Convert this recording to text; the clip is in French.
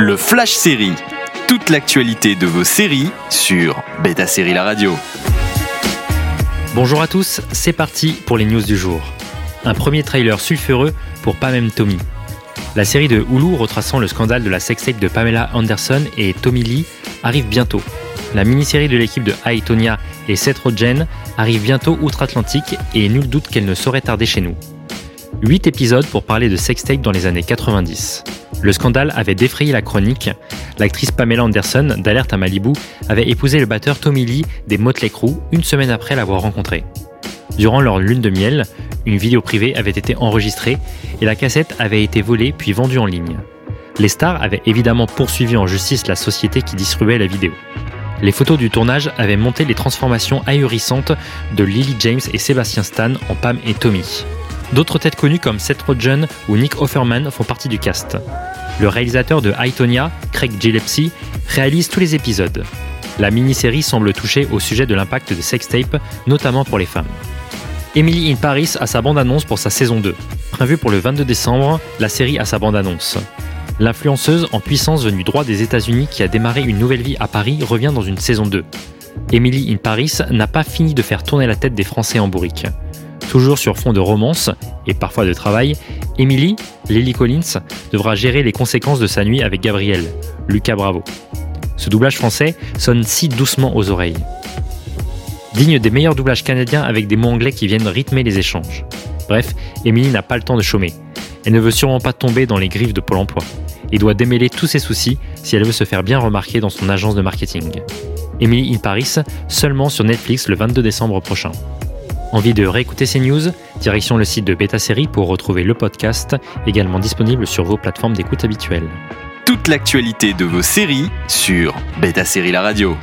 Le Flash Série. Toute l'actualité de vos séries sur Beta Série La Radio. Bonjour à tous, c'est parti pour les news du jour. Un premier trailer sulfureux pour Pas même Tommy. La série de Hulu retraçant le scandale de la sextape de Pamela Anderson et Tommy Lee arrive bientôt. La mini-série de l'équipe de High Tonya et Seth Rogen arrive bientôt outre-Atlantique et nul doute qu'elle ne saurait tarder chez nous. 8 épisodes pour parler de sextape dans les années 90. Le scandale avait défrayé la chronique. L'actrice Pamela Anderson, d'Alerte à Malibu, avait épousé le batteur Tommy Lee des Motley Crue une semaine après l'avoir rencontré. Durant leur lune de miel, une vidéo privée avait été enregistrée et la cassette avait été volée puis vendue en ligne. Les stars avaient évidemment poursuivi en justice la société qui distribuait la vidéo. Les photos du tournage avaient monté les transformations ahurissantes de Lily James et Sébastien Stan en Pam et Tommy. D'autres têtes connues comme Seth Rogen ou Nick Offerman font partie du cast. Le réalisateur de Tonya, Craig Gillespie, réalise tous les épisodes. La mini-série semble toucher au sujet de l'impact des sextapes, notamment pour les femmes. Emily in Paris a sa bande-annonce pour sa saison 2. Prévue pour le 22 décembre, la série a sa bande-annonce. L'influenceuse en puissance venue droit des États-Unis qui a démarré une nouvelle vie à Paris revient dans une saison 2. Emily in Paris n'a pas fini de faire tourner la tête des Français en bourrique. Toujours sur fond de romance et parfois de travail, Emily, Lily Collins, devra gérer les conséquences de sa nuit avec Gabriel, Lucas Bravo. Ce doublage français sonne si doucement aux oreilles. Digne des meilleurs doublages canadiens avec des mots anglais qui viennent rythmer les échanges. Bref, Emily n'a pas le temps de chômer. Elle ne veut sûrement pas tomber dans les griffes de Pôle emploi et doit démêler tous ses soucis si elle veut se faire bien remarquer dans son agence de marketing. Emily in Paris, seulement sur Netflix le 22 décembre prochain. Envie de réécouter ces news? Direction le site de Beta Série pour retrouver le podcast, également disponible sur vos plateformes d'écoute habituelles. Toute l'actualité de vos séries sur Beta Série La Radio.